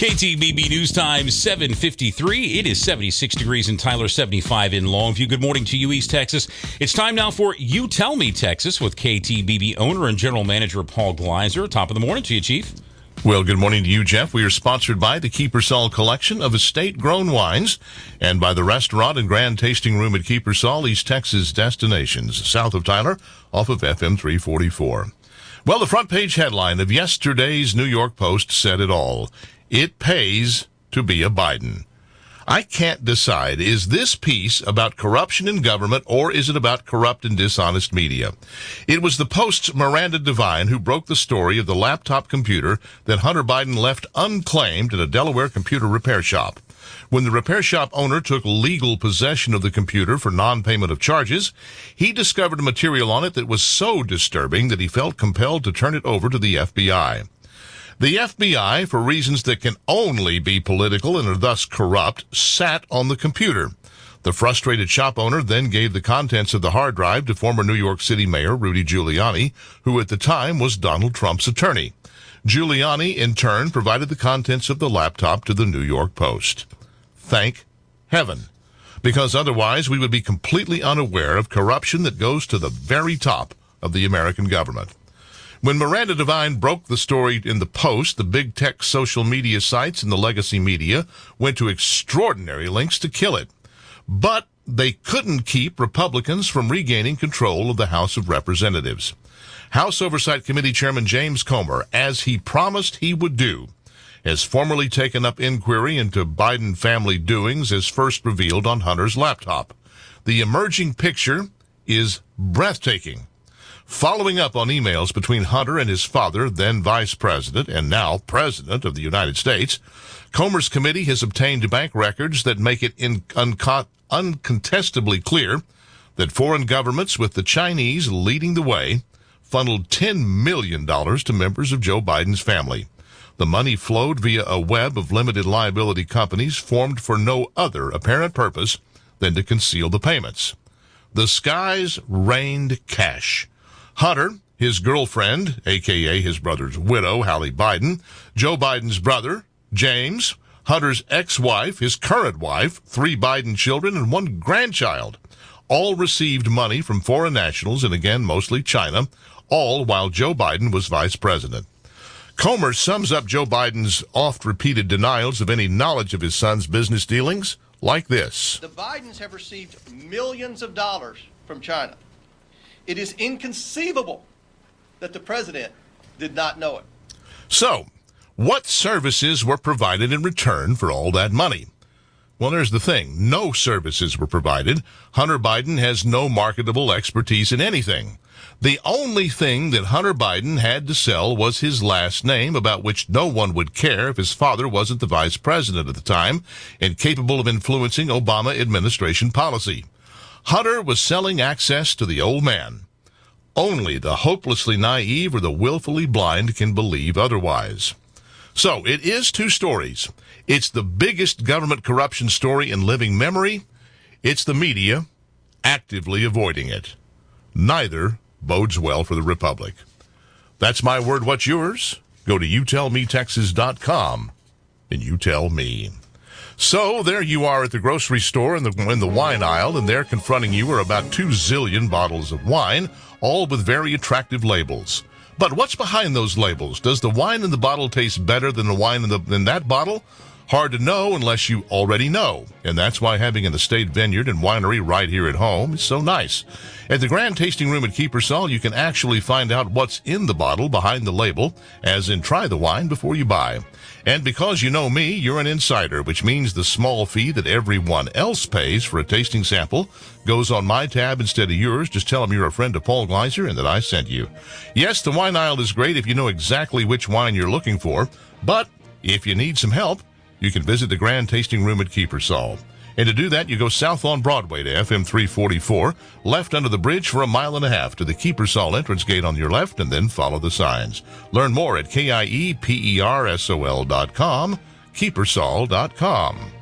KTBB News Time 753. It is 76 degrees in Tyler, 75 in Longview. Good morning to you, East Texas. It's time now for You Tell Me Texas with KTBB owner and general manager Paul Gleiser. Top of the morning to you, Chief. Well, good morning to you, Jeff. We are sponsored by the Kiepersol Collection of estate grown wines and by the restaurant and grand tasting room at Kiepersol, East Texas destinations, south of Tyler, off of FM 344. Well, the front page headline of yesterday's New York Post said it all. It pays to be a Biden. I can't decide. Is this piece about corruption in government or is it about corrupt and dishonest media? It was the Post's Miranda Devine who broke the story of the laptop computer that Hunter Biden left unclaimed at a Delaware computer repair shop. When the repair shop owner took legal possession of the computer for non-payment of charges, he discovered material on it that was so disturbing that he felt compelled to turn it over to the FBI. The FBI, for reasons that can only be political and are thus corrupt, sat on the computer. The frustrated shop owner then gave the contents of the hard drive to former New York City Mayor Rudy Giuliani, who at the time was Donald Trump's attorney. Giuliani, in turn, provided the contents of the laptop to the New York Post. Thank heaven. Because otherwise we would be completely unaware of corruption that goes to the very top of the American government. When Miranda Devine broke the story in the Post, the big tech social media sites and the legacy media went to extraordinary lengths to kill it. But they couldn't keep Republicans from regaining control of the House of Representatives. House Oversight Committee Chairman James Comer, as he promised he would do, has formally taken up inquiry into Biden family doings as first revealed on Hunter's laptop. The emerging picture is breathtaking. Following up on emails between Hunter and his father, then vice president and now president of the United States, Comer's committee has obtained bank records that make it in, unco- uncontestably clear that foreign governments, with the Chinese leading the way, funneled $10 million to members of Joe Biden's family. The money flowed via a web of limited liability companies formed for no other apparent purpose than to conceal the payments. The skies rained cash. Hunter, his girlfriend, aka his brother's widow, Hallie Biden, Joe Biden's brother, James, Hunter's ex-wife, his current wife, three Biden children, and one grandchild, all received money from foreign nationals, and again, mostly China, all while Joe Biden was vice president. Comer sums up Joe Biden's oft-repeated denials of any knowledge of his son's business dealings like this. The Bidens have received millions of dollars from China. It is inconceivable that the president did not know it. So, what services were provided in return for all that money? Well, there's the thing. No services were provided. Hunter Biden has no marketable expertise in anything. The only thing that Hunter Biden had to sell was his last name, about which no one would care if his father wasn't the vice president at the time and capable of influencing Obama administration policy. Hunter was selling access to the old man. Only the hopelessly naive or the willfully blind can believe otherwise. So it is two stories. It's the biggest government corruption story in living memory. It's the media actively avoiding it. Neither bodes well for the Republic. That's my word. What's yours? Go to youtellmetexas.com and you tell me. So there you are at the grocery store in the, in the wine aisle, and there confronting you are about two zillion bottles of wine, all with very attractive labels. But what's behind those labels? Does the wine in the bottle taste better than the wine in, the, in that bottle? Hard to know unless you already know. And that's why having an estate vineyard and winery right here at home is so nice. At the Grand Tasting Room at Kiepersol, you can actually find out what's in the bottle behind the label, as in try the wine before you buy. And because you know me, you're an insider, which means the small fee that everyone else pays for a tasting sample goes on my tab instead of yours. Just tell them you're a friend of Paul Gleiser and that I sent you. Yes, the wine aisle is great if you know exactly which wine you're looking for, but if you need some help, you can visit the Grand Tasting Room at Kiepersol. And to do that, you go south on Broadway to FM 344, left under the bridge for a mile and a half to the Kiepersol entrance gate on your left, and then follow the signs. Learn more at K-I-E-P-E-R-S-O-L dot com, Kiepersol.com.